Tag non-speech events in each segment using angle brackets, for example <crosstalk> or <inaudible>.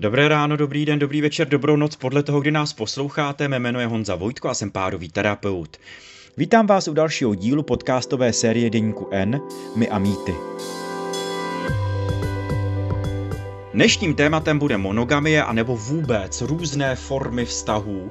Dobré ráno, dobrý den, dobrý večer, dobrou noc podle toho, kdy nás posloucháte. Mé jméno je Honza Vojtko a jsem párový terapeut. Vítám vás u dalšího dílu podcastové série Deníku N, My a mýty. Dnešním tématem bude monogamie a nebo vůbec různé formy vztahů,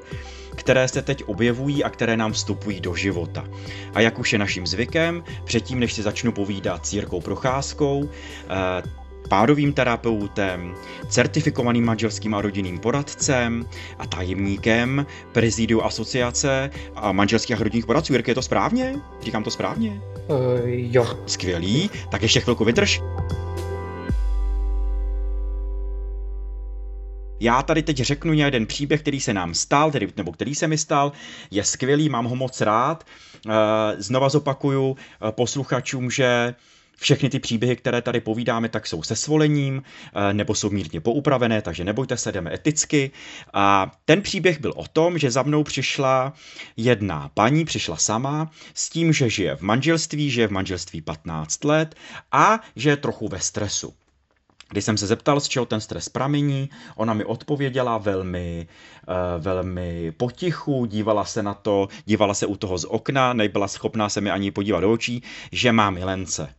které se teď objevují a které nám vstupují do života. A jak už je naším zvykem, předtím, než si začnu povídat s Jirkou Procházkou, eh, párovým terapeutem, certifikovaným manželským a rodinným poradcem a tajemníkem prezidiu asociace a manželských a rodinných poradců. Jirka, je to správně? Říkám to správně? Uh, jo. Skvělý, tak ještě chvilku vydrž. Já tady teď řeknu jeden příběh, který se nám stal, tedy, nebo který se mi stal, je skvělý, mám ho moc rád. Eh, znova zopakuju eh, posluchačům, že všechny ty příběhy, které tady povídáme, tak jsou se svolením eh, nebo jsou mírně poupravené, takže nebojte se, jdeme eticky. A ten příběh byl o tom, že za mnou přišla jedna paní, přišla sama, s tím, že žije v manželství, žije v manželství 15 let a že je trochu ve stresu. Když jsem se zeptal, z čeho ten stres pramení, ona mi odpověděla velmi, uh, velmi potichu, dívala se na to, dívala se u toho z okna, nebyla schopná se mi ani podívat do očí, že má milence.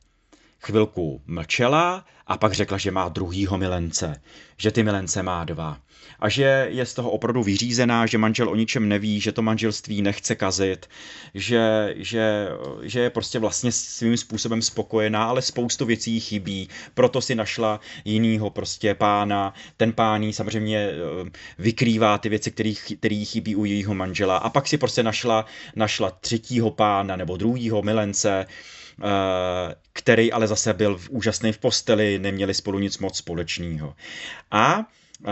Chvilku mlčela a pak řekla, že má druhýho milence, že ty milence má dva a že je z toho opravdu vyřízená, že manžel o ničem neví, že to manželství nechce kazit, že, že, že je prostě vlastně svým způsobem spokojená, ale spoustu věcí chybí, proto si našla jinýho prostě pána, ten pán jí samozřejmě eh, vykrývá ty věci, které chybí u jejího manžela. A pak si prostě našla, našla třetího pána nebo druhýho milence, který ale zase byl úžasný v posteli, neměli spolu nic moc společného. A Uh,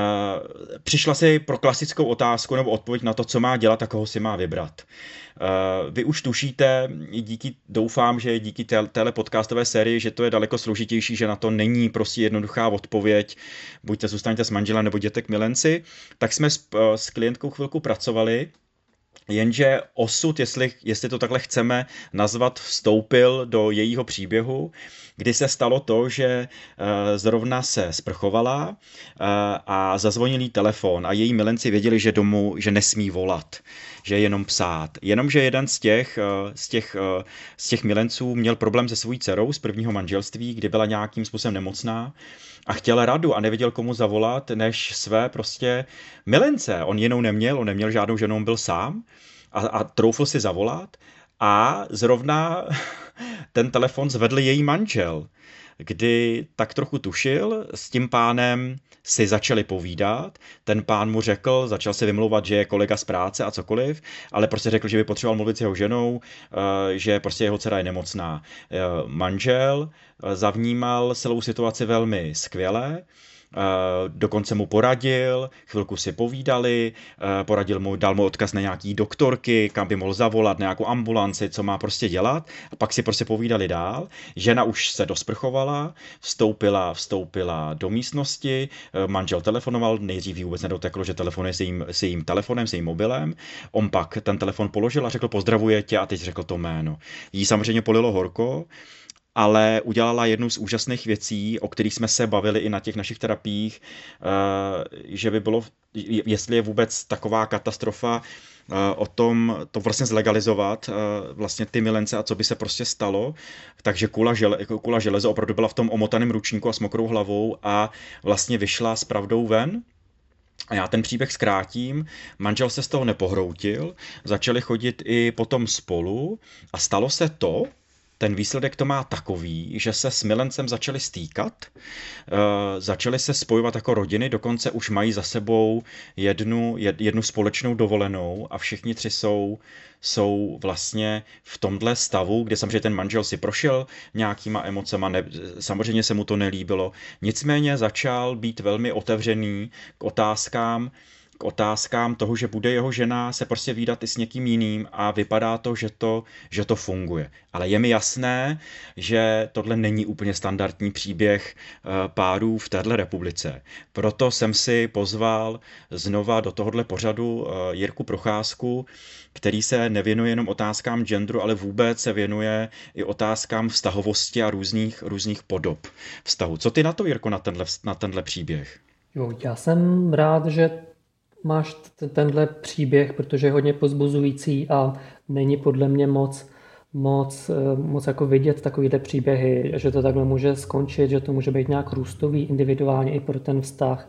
přišla si pro klasickou otázku nebo odpověď na to, co má dělat a koho si má vybrat. Uh, vy už tušíte, díky, doufám, že díky té, téhle podcastové sérii, že to je daleko složitější, že na to není prostě jednoduchá odpověď, buďte zůstaňte s manželem nebo jděte k milenci, tak jsme s, s klientkou chvilku pracovali Jenže osud, jestli, jestli to takhle chceme nazvat, vstoupil do jejího příběhu, kdy se stalo to, že eh, zrovna se sprchovala eh, a zazvonil jí telefon a její milenci věděli, že domů, že nesmí volat, že je jenom psát. Jenomže jeden z těch, eh, z těch, z těch milenců měl problém se svojí dcerou z prvního manželství, kdy byla nějakým způsobem nemocná a chtěl radu a nevěděl, komu zavolat, než své prostě milence. On jinou neměl, on neměl žádnou ženu, on byl sám a, a troufl si zavolat a zrovna <laughs> ten telefon zvedl její manžel, kdy tak trochu tušil, s tím pánem si začali povídat, ten pán mu řekl, začal se vymlouvat, že je kolega z práce a cokoliv, ale prostě řekl, že by potřeboval mluvit s jeho ženou, eh, že prostě jeho dcera je nemocná. Eh, manžel eh, zavnímal celou situaci velmi skvěle, dokonce mu poradil, chvilku si povídali, eh, poradil mu, dal mu odkaz na nějaký doktorky, kam by mohl zavolat, nějakou ambulanci, co má prostě dělat a pak si prostě povídali dál. Žena už se dosprchovala, vstoupila, vstoupila do místnosti, eh, manžel telefonoval, nejdřív vůbec nedoteklo, že telefonuje s jejím, s jejím telefonem, s jejím mobilem. On pak ten telefon položil a řekl pozdravuje tě a teď řekl to jméno. Jí samozřejmě polilo horko, ale udělala jednu z úžasných věcí, o kterých jsme se bavili i na těch našich terapiích, eh, že by bylo, jestli je vůbec taková katastrofa, eh, o tom to vlastně zlegalizovat, eh, vlastně ty milence a co by se prostě stalo. Takže kula, žele, kula železo opravdu byla v tom omotaném ručníku a s mokrou hlavou a vlastně vyšla s pravdou ven. A já ten příběh zkrátím. Manžel se z toho nepohroutil, začali chodit i potom spolu a stalo se to, ten výsledek to má takový, že se s milencem začali stýkat, uh, začali se spojovat jako rodiny, dokonce už mají za sebou jednu, jednu společnou dovolenou a všichni tři jsou, jsou vlastně v tomhle stavu, kde samozřejmě ten manžel si prošel nějakýma emocema, ne, samozřejmě se mu to nelíbilo, nicméně začal být velmi otevřený k otázkám, k otázkám toho, že bude jeho žena se prostě výdat i s někým jiným a vypadá to, že to, že to funguje. Ale je mi jasné, že tohle není úplně standardní příběh eh, párů v téhle republice. Proto jsem si pozval znova do tohohle pořadu eh, Jirku Procházku, který se nevěnuje jenom otázkám genderu, ale vůbec se věnuje i otázkám vztahovosti a různých, různých podob vztahu. Co ty na to, Jirko, na tenhle, na tenhle příběh? Jo, já jsem rád, že máš tenhle příběh, protože je hodně pozbuzující a není podle mě moc, moc, eh, moc jako vidět takovýhle příběhy, že to takhle může skončit, že to může být nějak růstový individuálně i pro ten vztah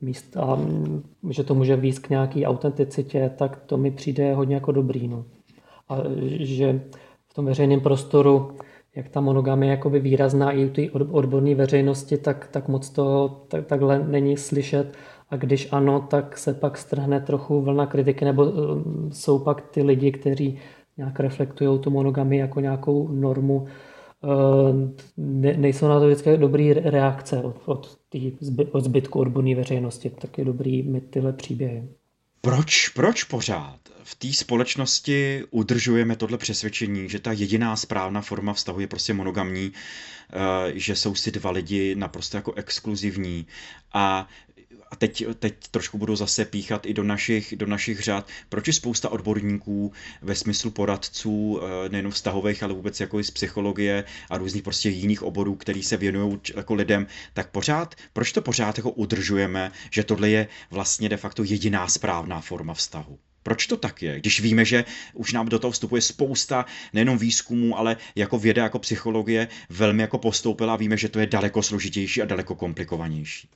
míst a mm, že to může víc k nějaký autenticitě, tak to mi přijde hodně jako dobrý. No. A že v tom veřejném prostoru, jak ta monogamie je jakoby výrazná i u té odborné veřejnosti, tak, tak moc to tak, takhle není slyšet. A když ano, tak se pak strhne trochu vlna kritiky, nebo uh, jsou pak ty lidi, kteří nějak reflektují tu monogamii jako nějakou normu. Uh, ne, nejsou na to vždycky dobrý reakce od, od, tý, od zbytku odborné veřejnosti, tak je dobrý mít tyhle příběhy. Proč, proč pořád v té společnosti udržujeme tohle přesvědčení, že ta jediná správná forma vztahu je prostě monogamní, eh, že jsou si dva lidi naprosto jako exkluzivní a a teď, teď trošku budu zase píchat i do našich, do našich řád, proč je spousta odborníků ve smyslu poradců, eh, nejen vztahových, ale vůbec jako i z psychologie a různých prostě jiných oborů, který se věnují jako lidem, tak pořád, proč to pořád jako udržujeme, že tohle je vlastně de facto jediná správná forma vztahu? Proč to tak je? Když víme, že už nám do toho vstupuje spousta nejenom výzkumů, ale jako věda, jako psychologie velmi jako postoupila, víme, že to je daleko složitější a daleko komplikovanější.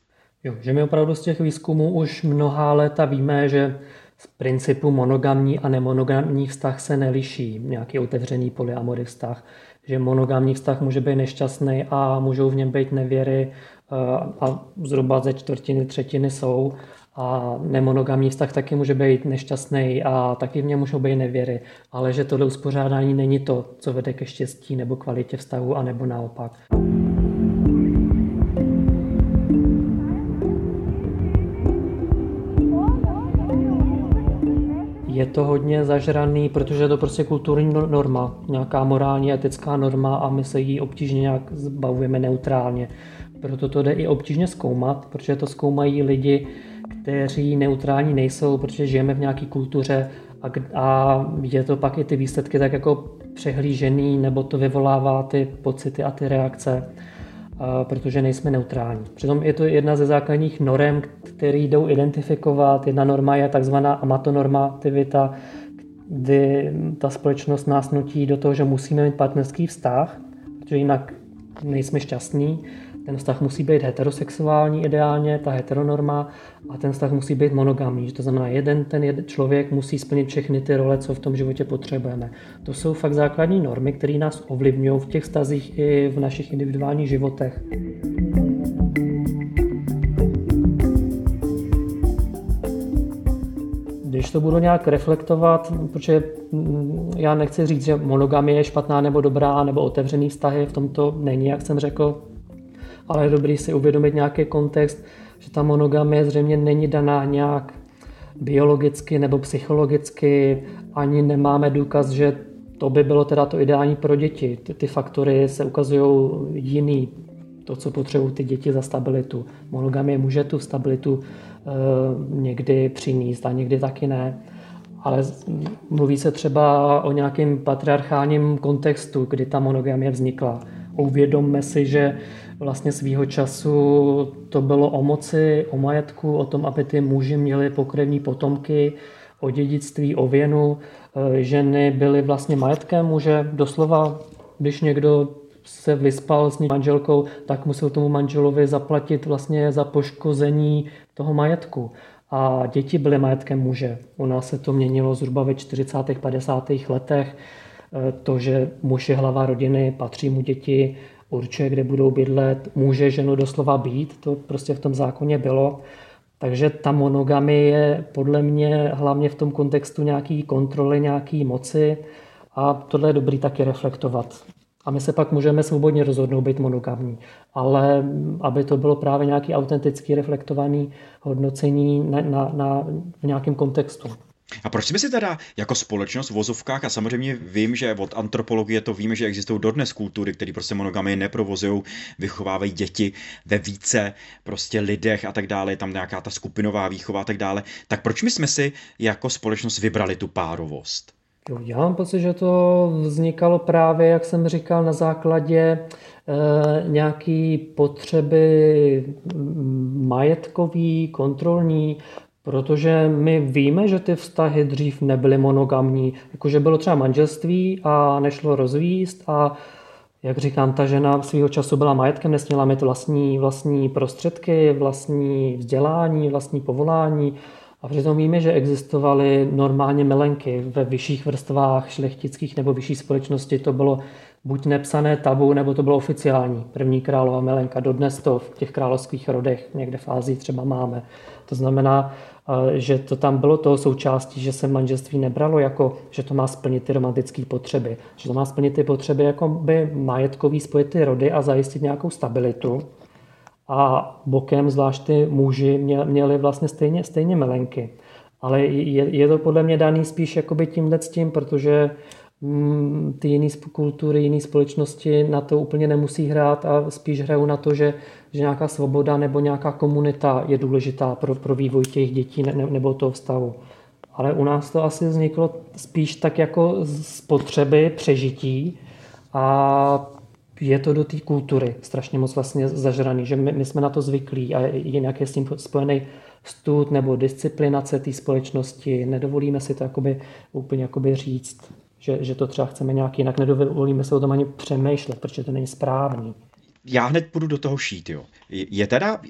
Jo, že my opravdu z těch výzkumů už mnohá léta víme, že z principu monogamní a nemonogamní vztah se neliší. Nějaký otevřený polyamory vztah. Že monogamní vztah může být nešťastný a můžou v něm být nevěry eh, a zhruba ze čtvrtiny, třetiny jsou. A nemonogamní vztah taky může být nešťastný a taky v něm můžou být nevěry. Ale že tohle uspořádání není to, co vede ke štěstí nebo kvalitě vztahu, anebo naopak. Je to hodně zažraný, protože je to prostě kulturní no- norma, nějaká morální, etická norma a my se jí obtížně nějak zbavujeme neutrálně. Proto to jde i obtížně zkoumat, protože to zkoumají lidi, kteří neutrální nejsou, protože žijeme v nějaké kultuře a, a je to pak i ty výsledky tak jako přehlížený, nebo to vyvolává ty pocity a ty reakce protože nejsme neutrální. Přitom je to jedna ze základních norem, které jdou identifikovat. Jedna norma je takzvaná amatonormativita, kdy ta společnost nás nutí do toho, že musíme mít partnerský vztah, protože jinak nejsme šťastní. Ten vztah musí být heterosexuální ideálně, ta heteronorma, a ten vztah musí být monogamní. To znamená, jeden ten jeden člověk musí splnit všechny ty role, co v tom životě potřebujeme. To jsou fakt základní normy, které nás ovlivňují v těch vztazích i v našich individuálních životech. Když to budu nějak reflektovat, protože mm, já nechci říct, že monogamie je špatná nebo dobrá, nebo otevřený vztahy, v tom to není, jak jsem řekl, ale je dobrý si uvědomit nějaký kontext, že ta monogamie zřejmě není daná nějak biologicky nebo psychologicky, ani nemáme důkaz, že to by bylo teda to ideální pro děti. Ty, ty faktory se ukazují jiný, to, co potřebují ty děti za stabilitu. Monogamie může tu stabilitu e, někdy přinést a někdy taky ne. Ale mluví se třeba o nějakém patriarchálním kontextu, kdy ta monogamie vznikla. Uvědomme si, že vlastně svýho času to bylo o moci, o majetku, o tom, aby ty muži měli pokrevní potomky, o dědictví, o věnu. E, ženy byly vlastně majetkem muže, doslova, když někdo se vyspal s manželkou, tak musel tomu manželovi zaplatit vlastně za poškození toho majetku. A děti byly majetkem muže. U nás se to měnilo zhruba ve 40. 50. letech. E, to, že muž je hlava rodiny, patří mu děti, určuje, kde budou bydlet, může ženu doslova být, to prostě v tom zákoně bylo. Takže ta monogamie je podle mě hlavně v tom kontextu nějaký kontroly, nějaký moci a tohle je dobrý taky reflektovat. A my se pak můžeme svobodně rozhodnout být monogamní. Ale aby to bylo právě nějaký autentický reflektovaný hodnocení na, na, na, v nějakém kontextu. A proč jsme si teda jako společnost v vozovkách, a samozřejmě vím, že od antropologie to víme, že existují dodnes kultury, které prostě monogamy neprovozují, vychovávají děti ve více prostě lidech a tak dále, je tam nějaká ta skupinová výchova a tak dále, tak proč my jsme si jako společnost vybrali tu párovost? Já mám pocit, že to vznikalo právě, jak jsem říkal, na základě nějaký potřeby majetkový, kontrolní, Protože my víme, že ty vztahy dřív nebyly monogamní, jakože bylo třeba manželství a nešlo rozvíst a jak říkám, ta žena svého času byla majetkem, nesměla mít vlastní, vlastní prostředky, vlastní vzdělání, vlastní povolání. A přitom víme, že existovaly normálně milenky ve vyšších vrstvách šlechtických nebo vyšší společnosti. To bylo buď nepsané tabu, nebo to bylo oficiální. První králová milenka. Dodnes to v těch královských rodech někde v Ázii třeba máme. To znamená, že to tam bylo toho součástí, že se manželství nebralo jako, že to má splnit ty romantické potřeby, že to má splnit ty potřeby jako by majetkový, spojit ty rody a zajistit nějakou stabilitu. A bokem zvlášť ty muži měli vlastně stejně, stejně milenky. Ale je, je to podle mě daný spíš jakoby tímhle s tím, protože ty jiné kultury, jiné společnosti na to úplně nemusí hrát a spíš hrajou na to, že že nějaká svoboda nebo nějaká komunita je důležitá pro, pro vývoj těch dětí ne, nebo toho vztahu. Ale u nás to asi vzniklo spíš tak jako z potřeby přežití a je to do té kultury strašně moc vlastně zažraný, že my, my jsme na to zvyklí a jinak je s tím spojený stud nebo disciplinace té společnosti. Nedovolíme si to jakoby, úplně jakoby říct, že, že to třeba chceme nějak jinak, nedovolíme se o tom ani přemýšlet, protože to není správný já hned půjdu do toho šít, jo. Je teda,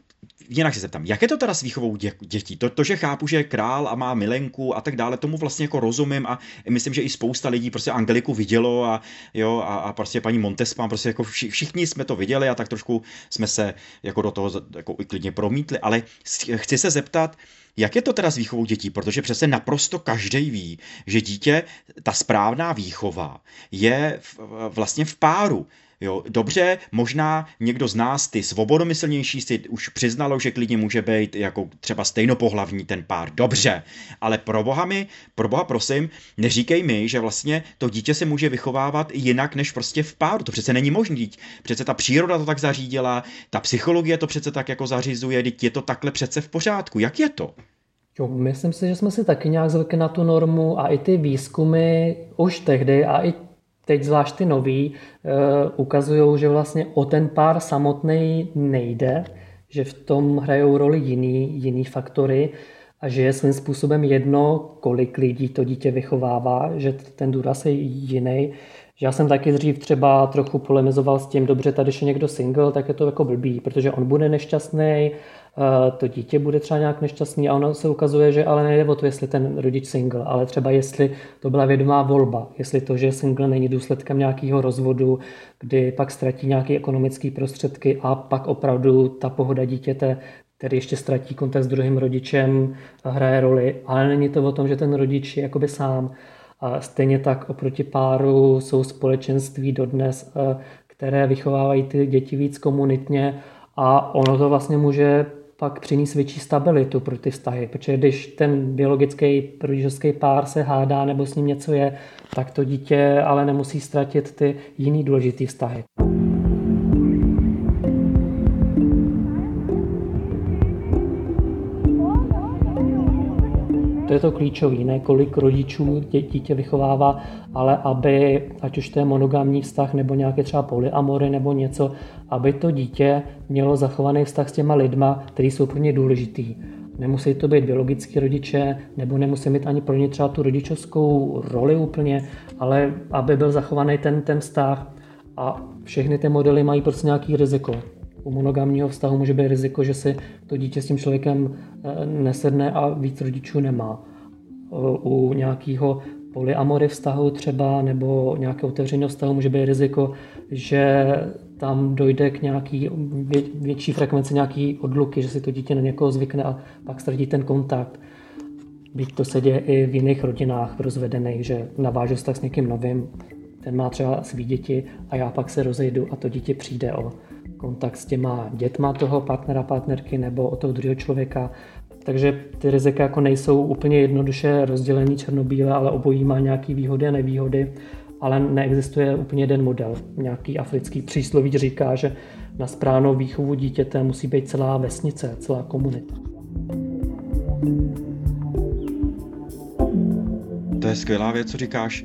jinak se zeptám, jak je to teda s výchovou dě, dětí? To, to, že chápu, že je král a má milenku a tak dále, tomu vlastně jako rozumím a myslím, že i spousta lidí prostě Angeliku vidělo a, jo, a, a prostě paní Montespan, prostě jako vši, všichni jsme to viděli a tak trošku jsme se jako do toho jako i klidně promítli, ale chci se zeptat, jak je to teda s výchovou dětí? Protože přece naprosto každý ví, že dítě, ta správná výchova je v, vlastně v páru. Jo, dobře, možná někdo z nás, ty svobodomyslnější, si už přiznalo, že klidně může být jako třeba stejnopohlavní ten pár. Dobře, ale pro boha mi, pro boha prosím, neříkej mi, že vlastně to dítě se může vychovávat jinak než prostě v páru. To přece není možné. Přece ta příroda to tak zařídila, ta psychologie to přece tak jako zařizuje, teď je to takhle přece v pořádku. Jak je to? Jo, myslím si, že jsme si taky nějak zvykli na tu normu a i ty výzkumy už tehdy a i teď zvlášť ty nový uh, ukazují, že vlastně o ten pár samotný nejde, že v tom hrajou roli jiný, jiný faktory a že je svým způsobem jedno, kolik lidí to dítě vychovává, že ten důraz je jiný. Já jsem taky dřív třeba trochu polemizoval s tím, dobře, tady je někdo single, tak je to jako blbý, protože on bude nešťastný Eh, to dítě bude třeba nějak nešťastný a ono se ukazuje, že ale nejde o to, jestli ten rodič single, ale třeba jestli to byla vědomá volba, jestli to, že single není důsledkem nějakého rozvodu, kdy pak ztratí nějaké ekonomické prostředky a pak opravdu ta pohoda dítěte který ještě ztratí kontakt s druhým rodičem, hraje roli, ale není to o tom, že ten rodič je jakoby sám. Stejně tak oproti páru jsou společenství dodnes, eh, které vychovávají ty děti víc komunitně a ono to vlastně může pak přinést větší stabilitu pro ty vztahy, protože když ten biologický rodičovský pár se hádá nebo s ním něco je, tak to dítě ale nemusí ztratit ty jiný důležitý vztahy. Je to klíčový, ne kolik rodičů dítě vychovává, ale aby, ať už to je monogamní vztah nebo nějaké třeba polyamory nebo něco, aby to dítě mělo zachovaný vztah s těma lidma, kteří jsou pro ně důležitý. Nemusí to být biologický rodiče, nebo nemusí mít ani pro ně třeba tu rodičovskou roli úplně, ale aby byl zachovaný ten, ten vztah. A všechny ty modely mají prostě nějaký riziko. U monogamního vztahu může být riziko, že si to dítě s tím člověkem eh, nesedne a víc rodičů nemá. U nějakého polyamory vztahu třeba nebo nějakého otevřeného vztahu může být riziko, že tam dojde k nějaký větší frekvenci nějaký odluky, že si to dítě na někoho zvykne a pak ztratí ten kontakt. Byť to se děje i v jiných rodinách rozvedených, že navážu vztah s někým novým, ten má třeba svý děti a já pak se rozejdu a to dítě přijde o kontakt s těma dětma toho partnera, partnerky nebo o toho druhého člověka. Takže ty rizika jako nejsou úplně jednoduše rozdělený černobíle, ale obojí má nějaké výhody a nevýhody, ale neexistuje úplně jeden model. Nějaký africký přísloví říká, že na správnou výchovu dítěte musí být celá vesnice, celá komunita. To je skvělá věc, co říkáš.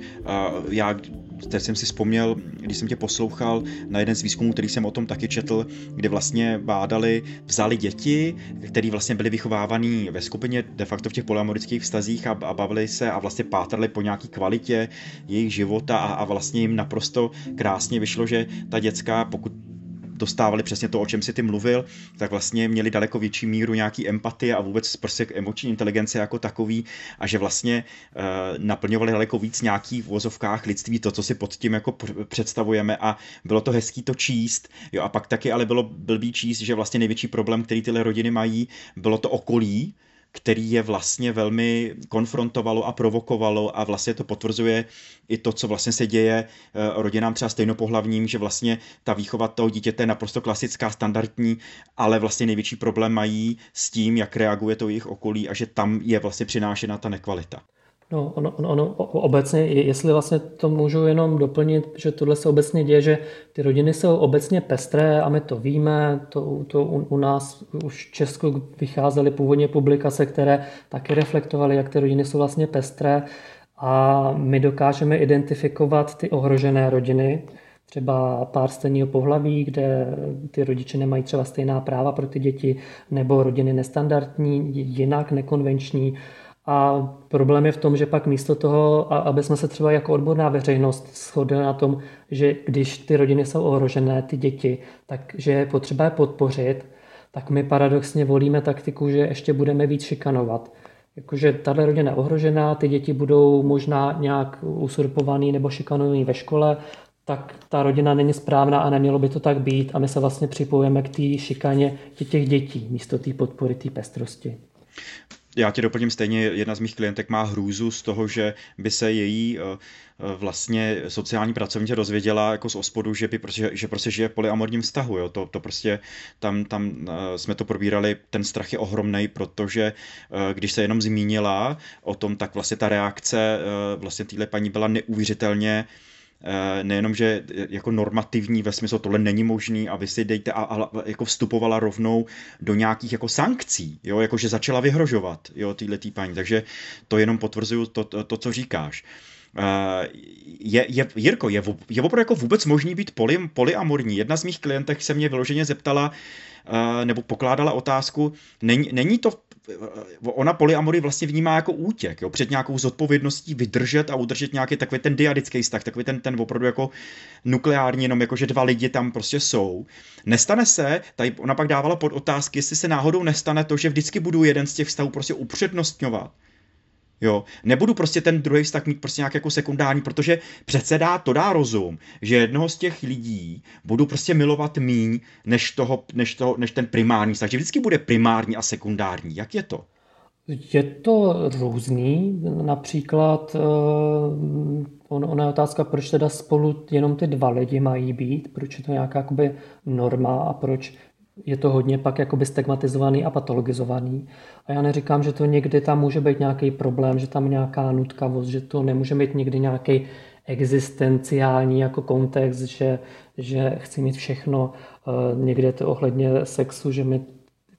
Já teď jsem si vzpomněl, když jsem tě poslouchal na jeden z výzkumů, který jsem o tom taky četl, kde vlastně bádali, vzali děti, které vlastně byly vychovávané ve skupině de facto v těch polyamorických vztazích a, a bavili se a vlastně pátrali po nějaký kvalitě jejich života a, a vlastně jim naprosto krásně vyšlo, že ta dětská, pokud dostávali přesně to, o čem si ty mluvil, tak vlastně měli daleko větší míru nějaký empatie a vůbec prostě emoční inteligence jako takový a že vlastně uh, naplňovali daleko víc nějaký v vozovkách lidství, to, co si pod tím jako představujeme a bylo to hezký to číst, jo a pak taky ale bylo blbý číst, že vlastně největší problém, který tyhle rodiny mají, bylo to okolí, který je vlastně velmi konfrontovalo a provokovalo a vlastně to potvrzuje i to, co vlastně se děje eh, rodinám třeba stejnopohlavním, že vlastně ta výchova toho dítěte je naprosto klasická, standardní, ale vlastně největší problém mají s tím, jak reaguje to jejich okolí a že tam je vlastně přinášena ta nekvalita. No, ono, ono, ono obecně, jestli vlastně to můžu jenom doplnit, že tohle se obecně děje, že ty rodiny jsou obecně pestré a my to víme, to, to u, u nás už v Česku vycházely původně publikace, které taky reflektovaly, jak ty rodiny jsou vlastně pestré. A my dokážeme identifikovat ty ohrožené rodiny, třeba pár stejného pohlaví, kde ty rodiče nemají třeba stejná práva pro ty děti, nebo rodiny nestandardní, jinak nekonvenční, a problém je v tom, že pak místo toho, aby jsme se třeba jako odborná veřejnost shodli na tom, že když ty rodiny jsou ohrožené, ty děti, takže je potřeba je podpořit, tak my paradoxně volíme taktiku, že ještě budeme víc šikanovat. Jakože tahle rodina je ohrožená, ty děti budou možná nějak usurpovaný nebo šikanovaný ve škole, tak ta rodina není správná a nemělo by to tak být a my se vlastně připojíme k té šikaně těch dětí místo té podpory, té pestrosti já tě doplním stejně, jedna z mých klientek má hrůzu z toho, že by se její eh, eh, vlastně sociální pracovnice dozvěděla jako z ospodu, že, by prostě, že prostě žije v polyamorním vztahu. Jo. To, to prostě tam, tam eh, jsme to probírali, ten strach je ohromný, protože když se jenom zmínila o tom, tak vlastně ta reakce vlastně téhle paní byla neuvěřitelně nejenom, že jako normativní ve smyslu tohle není možný a vy si dejte a, a jako vstupovala rovnou do nějakých jako sankcí, jo, jakože začala vyhrožovat, jo, týhle tý paní, takže to jenom potvrzuju to, to, to co říkáš. Je, je, Jirko, je, je opravdu jako vůbec možný být poly, polyamorní? Jedna z mých klientek se mě vyloženě zeptala, nebo pokládala otázku, není, není to ona polyamory vlastně vnímá jako útěk, jo, před nějakou zodpovědností vydržet a udržet nějaký takový ten diadický vztah, takový ten, ten opravdu jako nukleární, jenom jako, že dva lidi tam prostě jsou. Nestane se, tady ona pak dávala pod otázky, jestli se náhodou nestane to, že vždycky budu jeden z těch vztahů prostě upřednostňovat Jo, nebudu prostě ten druhý vztah mít prostě nějak jako sekundární, protože přece dá, to dá rozum, že jednoho z těch lidí budu prostě milovat míň, než, toho, než, toho, než ten primární vztah. Že vždycky bude primární a sekundární. Jak je to? Je to různý. Například eh, on, ona je otázka, proč teda spolu jenom ty dva lidi mají být, proč je to nějaká jakoby norma a proč je to hodně pak jakoby stigmatizovaný a patologizovaný. A já neříkám, že to někdy tam může být nějaký problém, že tam nějaká nutkavost, že to nemůže být někdy nějaký existenciální jako kontext, že, že chci mít všechno. Eh, někde to ohledně sexu, že mi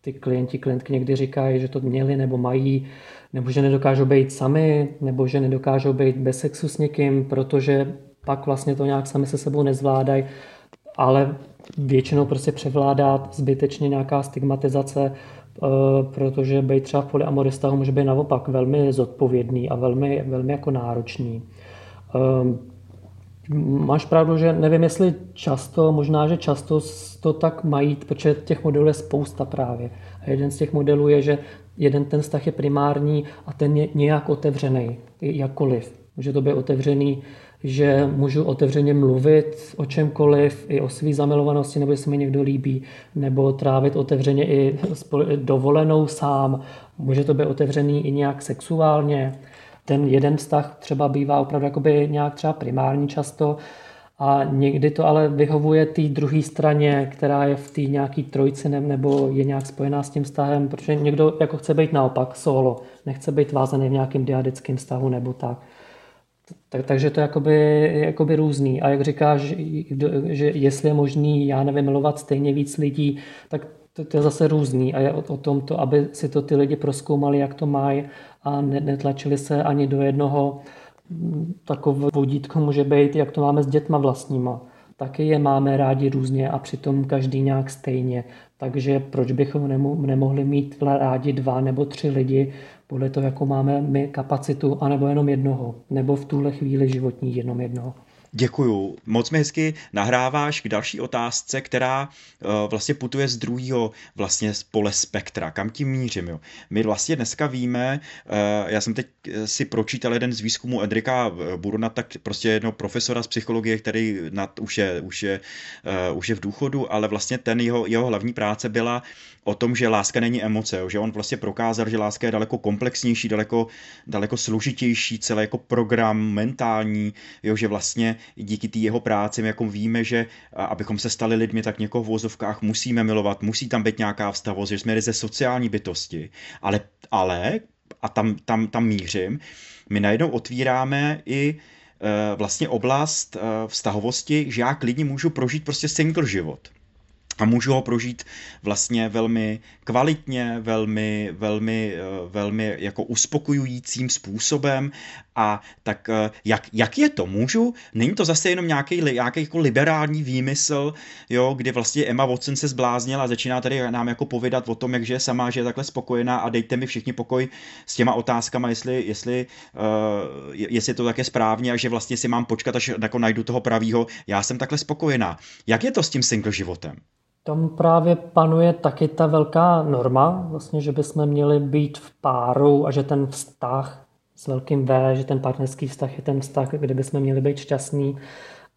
ty klienti, klientky někdy říkají, že to měli nebo mají, nebo že nedokážou být sami, nebo že nedokážou být bez sexu s někým, protože pak vlastně to nějak sami se sebou nezvládají ale většinou prostě převládá zbytečně nějaká stigmatizace, eh, protože být třeba v polyamoristahu může být naopak velmi zodpovědný a velmi, velmi jako náročný. Ehm, máš pravdu, že nevím, jestli často, možná, že často to tak mají, protože těch modelů je spousta právě. A jeden z těch modelů je, že jeden ten vztah je primární a ten je nějak otevřený, jakkoliv. Může to být otevřený že můžu otevřeně mluvit o čemkoliv, i o své zamilovanosti, nebo jestli mi někdo líbí, nebo trávit otevřeně i dovolenou sám. Může to být otevřený i nějak sexuálně. Ten jeden vztah třeba bývá opravdu jakoby nějak třeba primární často, a někdy to ale vyhovuje té druhé straně, která je v té nějaký trojci nebo je nějak spojená s tím vztahem, protože někdo jako chce být naopak solo, nechce být vázaný v nějakém diadickém vztahu nebo tak. Tak, takže to je jakoby, jakoby různý. A jak říkáš, že jestli je možný, já nevím, milovat stejně víc lidí, tak to, to je zase různý. A je o, o tom to, aby si to ty lidi proskoumali, jak to mají a netlačili se ani do jednoho. takové vodítko může být, jak to máme s dětma vlastníma. Taky je máme rádi různě a přitom každý nějak stejně. Takže proč bychom nemohli mít rádi dva nebo tři lidi podle toho, jakou máme my kapacitu, anebo jenom jednoho, nebo v tuhle chvíli životní jenom jednoho. Děkuju. Moc mi hezky nahráváš k další otázce, která uh, vlastně putuje z druhého vlastně z pole spektra. Kam tím mířím? Jo? My vlastně dneska víme, uh, já jsem teď si pročítal jeden z výzkumů Edrika Burna, tak prostě jednoho profesora z psychologie, který nad, už, je, už, je, už je v důchodu, ale vlastně ten jeho, jeho hlavní práce byla o tom, že láska není emoce, jo? že on vlastně prokázal, že láska je daleko komplexnější, daleko, daleko složitější, celý jako program mentální, jo? že vlastně díky té jeho práci, jako víme, že abychom se stali lidmi, tak někoho v vozovkách musíme milovat, musí tam být nějaká vztavost, že jsme ze sociální bytosti. Ale, ale a tam, tam, tam mířím, my najednou otvíráme i e, vlastně oblast e, vztahovosti, že já klidně můžu prožít prostě single život a můžu ho prožít vlastně velmi kvalitně, velmi, velmi, eh, velmi jako uspokojujícím způsobem a tak eh, jak, jak je to? Můžu? Není to zase jenom nějaký, nějaký jako liberální výmysl, jo, kdy vlastně Emma Watson se zbláznila a začíná tady nám jako povědat o tom, jak je sama, že je takhle spokojená a dejte mi všichni pokoj s těma otázkama, jestli, jestli, uh, jestli to také správně a že vlastně si mám počkat, až jako najdu toho pravýho. Já jsem takhle spokojená. Jak je to s tím single životem? Tam právě panuje taky ta velká norma, vlastně, že bychom měli být v páru a že ten vztah s velkým V, že ten partnerský vztah je ten vztah, kde bychom měli být šťastní.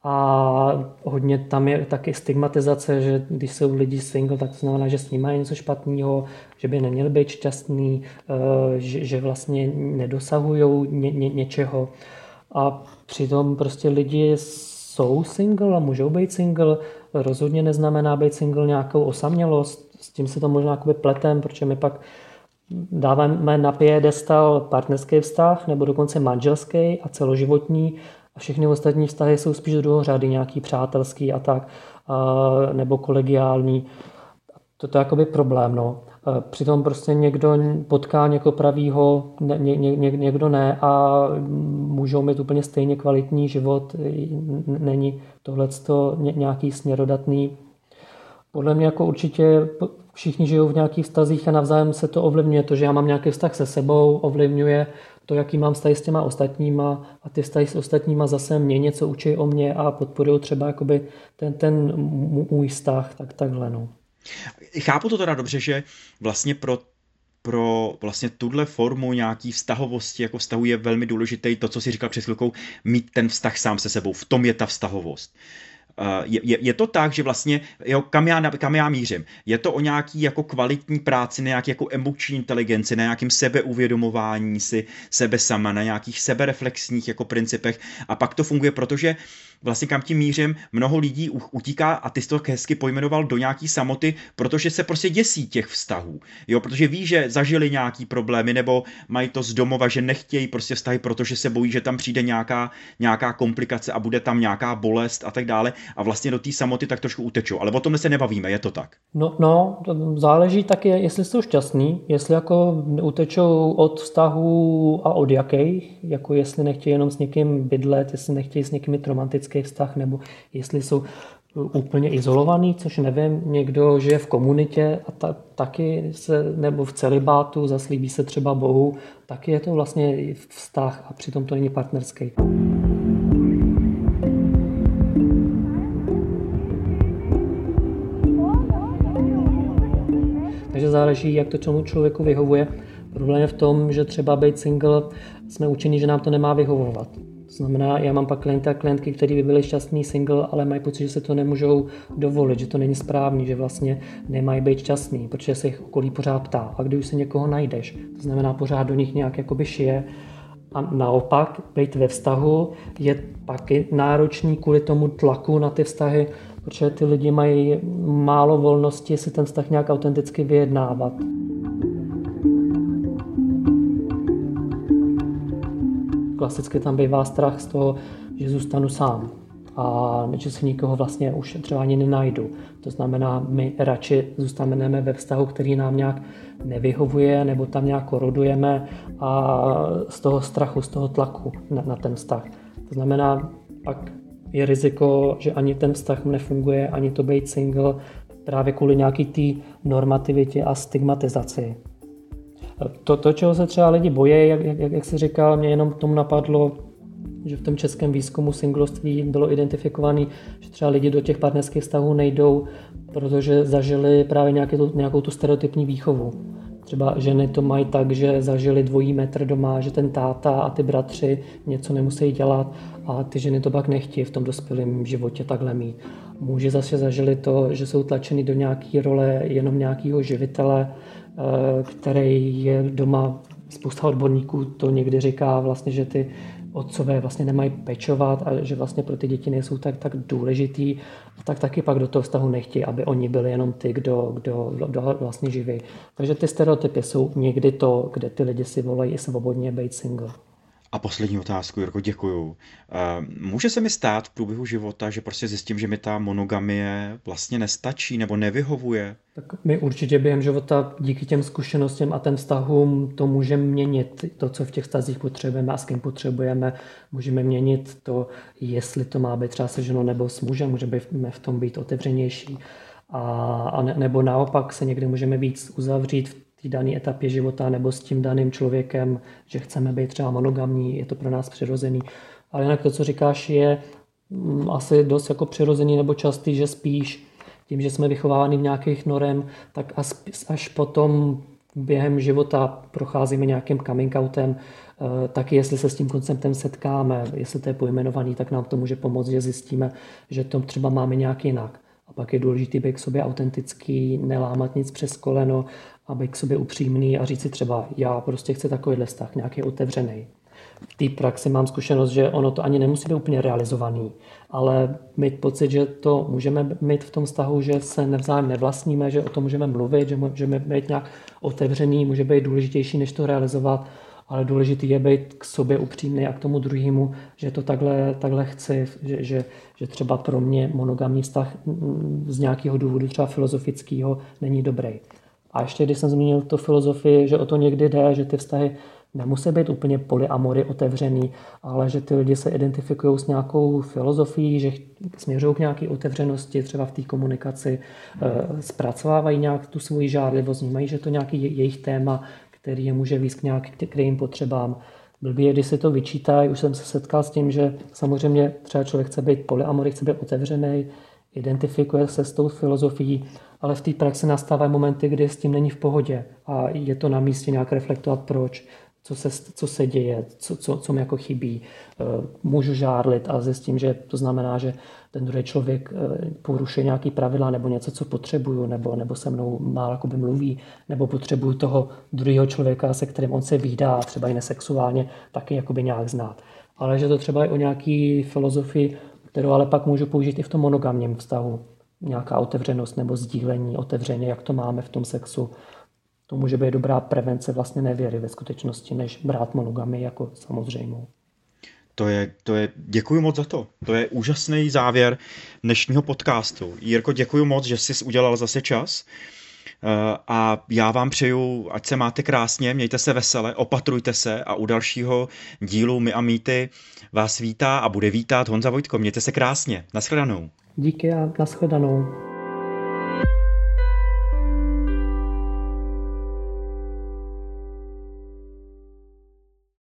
A hodně tam je taky stigmatizace, že když jsou lidi single, tak to znamená, že s nimi je něco špatného, že by neměli být šťastní, eh, že, že vlastně nedosahují ně, ně, něčeho. A přitom prostě lidi jsou single a můžou být single, rozhodně neznamená být single nějakou osamělost. S tím se to možná jakoby pletem, protože my pak dáváme na piedestal partnerský vztah nebo dokonce manželský a celoživotní a všechny ostatní vztahy jsou spíš do řady, nějaký přátelský a tak, nebo kolegiální. To je jakoby problém, no. Přitom prostě někdo potká někoho pravýho, ně, ně, ně, někdo ne a můžou mít úplně stejně kvalitní život. Není tohle nějaký směrodatný. Podle mě jako určitě všichni žijou v nějakých vztazích a navzájem se to ovlivňuje. To, že já mám nějaký vztah se sebou, ovlivňuje to, jaký mám vztahy s těma ostatníma a ty vztahy s ostatníma zase mě něco učí o mě a podporují třeba jakoby ten, ten můj vztah, tak takhle no. Chápu to teda dobře, že vlastně pro pro vlastně tuhle formu nějaký vztahovosti, jako vztahu je velmi důležitý to, co si říkal před chvilkou, mít ten vztah sám se sebou. V tom je ta vztahovost. Eh, je, je, je to tak, že vlastně, jo, kam, já, kam já mířím? Je to o nějaký jako kvalitní práci, na nějaký jako emoční inteligenci, na nějakým sebeuvědomování si sebe sama, na nějakých sebereflexních jako principech a pak to funguje, protože vlastně kam tím mířím, mnoho lidí utíká a ty jsi to hezky pojmenoval do nějaký samoty, protože se prostě děsí těch vztahů. Jo, protože ví, že zažili nějaký problémy nebo mají to z domova, že nechtějí prostě vztahy, protože se bojí, že tam přijde nějaká, nějaká komplikace a bude tam nějaká bolest a tak dále a vlastně do té samoty tak trošku utečou. Ale o tom se nebavíme, je to tak. No, no záleží taky, jestli jsou šťastní, jestli jako utečou od vztahu a od jakých, jako jestli nechtějí jenom s někým bydlet, jestli nechtějí s někým mít romantický vztah, nebo jestli jsou úplně izolovaný, což nevím, někdo žije v komunitě a ta, taky se, nebo v celibátu, zaslíbí se třeba Bohu, taky je to vlastně vztah a přitom to není partnerský. Záleží, jak to tomu člověku vyhovuje. Problém je v tom, že třeba být single jsme učeni, že nám to nemá vyhovovat. To znamená, já mám pak klienty a klientky, kteří by byli šťastní single, ale mají pocit, že se to nemůžou dovolit, že to není správný, že vlastně nemají být šťastný, protože se jich okolí pořád ptá. A když už si někoho najdeš, to znamená pořád do nich nějak jakoby šije, a naopak, být ve vztahu je pak náročný kvůli tomu tlaku na ty vztahy, protože ty lidi mají málo volnosti si ten vztah nějak autenticky vyjednávat. Klasicky tam bývá strach z toho, že zůstanu sám. a že si nikoho vlastně už třeba ani nenajdu. To znamená, my radši zůstaneme ve vztahu, který nám nějak nevyhovuje, nebo tam nějak korodujeme a z toho strachu, z toho tlaku na, na ten vztah. To znamená, pak je riziko, že ani ten vztah nefunguje, ani to být single, právě kvůli nějaký té normativitě a stigmatizaci. To, to, čeho se třeba lidi bojí, jak, jak, jak se říkal, mě jenom k tomu napadlo, že v tom českém výzkumu singloství bylo identifikované, že třeba lidi do těch partnerských vztahů nejdou, protože zažili právě nějaké tu, nějakou tu stereotypní výchovu. Třeba ženy to mají tak, že zažili dvojí metr doma, že ten táta a ty bratři něco nemusí dělat a ty ženy to pak nechtějí v tom dospělém životě takhle mít. Muži zase zažili to, že jsou tlačeni do nějaké role jenom nějakého živitele, eh, který je doma spousta odborníků to někdy říká vlastně, že ty otcové vlastně nemají pečovat a že vlastně pro ty děti nejsou tak, tak důležitý, a tak taky pak do toho vztahu nechtějí, aby oni byli jenom ty, kdo, kdo, kdo vlastně živí. Takže ty stereotypy jsou někdy to, kde ty lidi si volají svobodně být single. A poslední otázku, Jirko, děkuju. Eh, může se mi stát v průběhu života, že prostě zjistím, že mi ta monogamie vlastně nestačí nebo nevyhovuje? Tak my určitě během života díky těm zkušenostem a těm vztahům to můžeme měnit. To, co v těch vztazích potřebujeme a s kým potřebujeme, můžeme měnit to, jestli to má být třeba se ženou nebo s mužem, můžeme v tom být otevřenější. A, a ne, nebo naopak se někdy můžeme víc uzavřít v té dané etapě života nebo s tím daným člověkem, že chceme být třeba monogamní, je to pro nás přirozený. Ale jinak to, co říkáš, je mm, asi dost jako přirozený nebo častý, že spíš tím, že jsme vychováváni v nějakých norem, tak až potom během života procházíme nějakým coming outem, eh, taky jestli se s tím konceptem setkáme, jestli to je pojmenovaný, tak nám to může pomoct, že zjistíme, že to třeba máme nějak jinak. A pak je důležité být k sobě autentický, nelámat nic přes koleno a být k sobě upřímný a říct si třeba, já prostě chci takovýhle vztah, nějaký otevřený. V té praxi mám zkušenost, že ono to ani nemusí být úplně realizovaný, ale mít pocit, že to můžeme mít v tom vztahu, že se nevzájem nevlastníme, že o tom můžeme mluvit, že můžeme být nějak otevřený, může být důležitější, než to realizovat ale důležitý je být k sobě upřímný a k tomu druhému, že to takhle, takhle chci, že, že, že třeba pro mě monogamní vztah z nějakého důvodu, třeba filozofického, není dobrý. A ještě když jsem zmínil to filozofii, že o to někdy jde, že ty vztahy nemusí být úplně polyamory otevřený, ale že ty lidi se identifikují s nějakou filozofií, že směřují k nějaké otevřenosti třeba v té komunikaci, eh, zpracovávají nějak tu svoji žádlivost, vnímají, že to nějaký jejich téma, který je může víc k nějakým potřebám. Blbě, když se to vyčítá, už jsem se setkal s tím, že samozřejmě třeba člověk chce být polyamory, chce být otevřený, identifikuje se s tou filozofií, ale v té praxi nastávají momenty, kdy s tím není v pohodě a je to na místě nějak reflektovat, proč co se, co se děje, co, co, co mi jako chybí. Eh, můžu žárlit a zjistím, že to znamená, že ten druhý člověk eh, porušuje nějaký pravidla nebo něco, co potřebuju, nebo, nebo se mnou málo jakoby mluví, nebo potřebuju toho druhého člověka, se kterým on se výdá, třeba i nesexuálně, taky jakoby nějak znát. Ale že to třeba je o nějaký filozofii, kterou ale pak můžu použít i v tom monogamním vztahu. Nějaká otevřenost nebo sdílení otevřeně, jak to máme v tom sexu, to může být dobrá prevence vlastně nevěry ve skutečnosti, než brát monogamy jako samozřejmou. To je, to je, děkuji moc za to. To je úžasný závěr dnešního podcastu. Jirko, děkuji moc, že jsi udělal zase čas. Eh, a já vám přeju, ať se máte krásně, mějte se vesele, opatrujte se a u dalšího dílu My a Mýty vás vítá a bude vítat Honza Vojtko. Mějte se krásně. Naschledanou. Díky a naschledanou.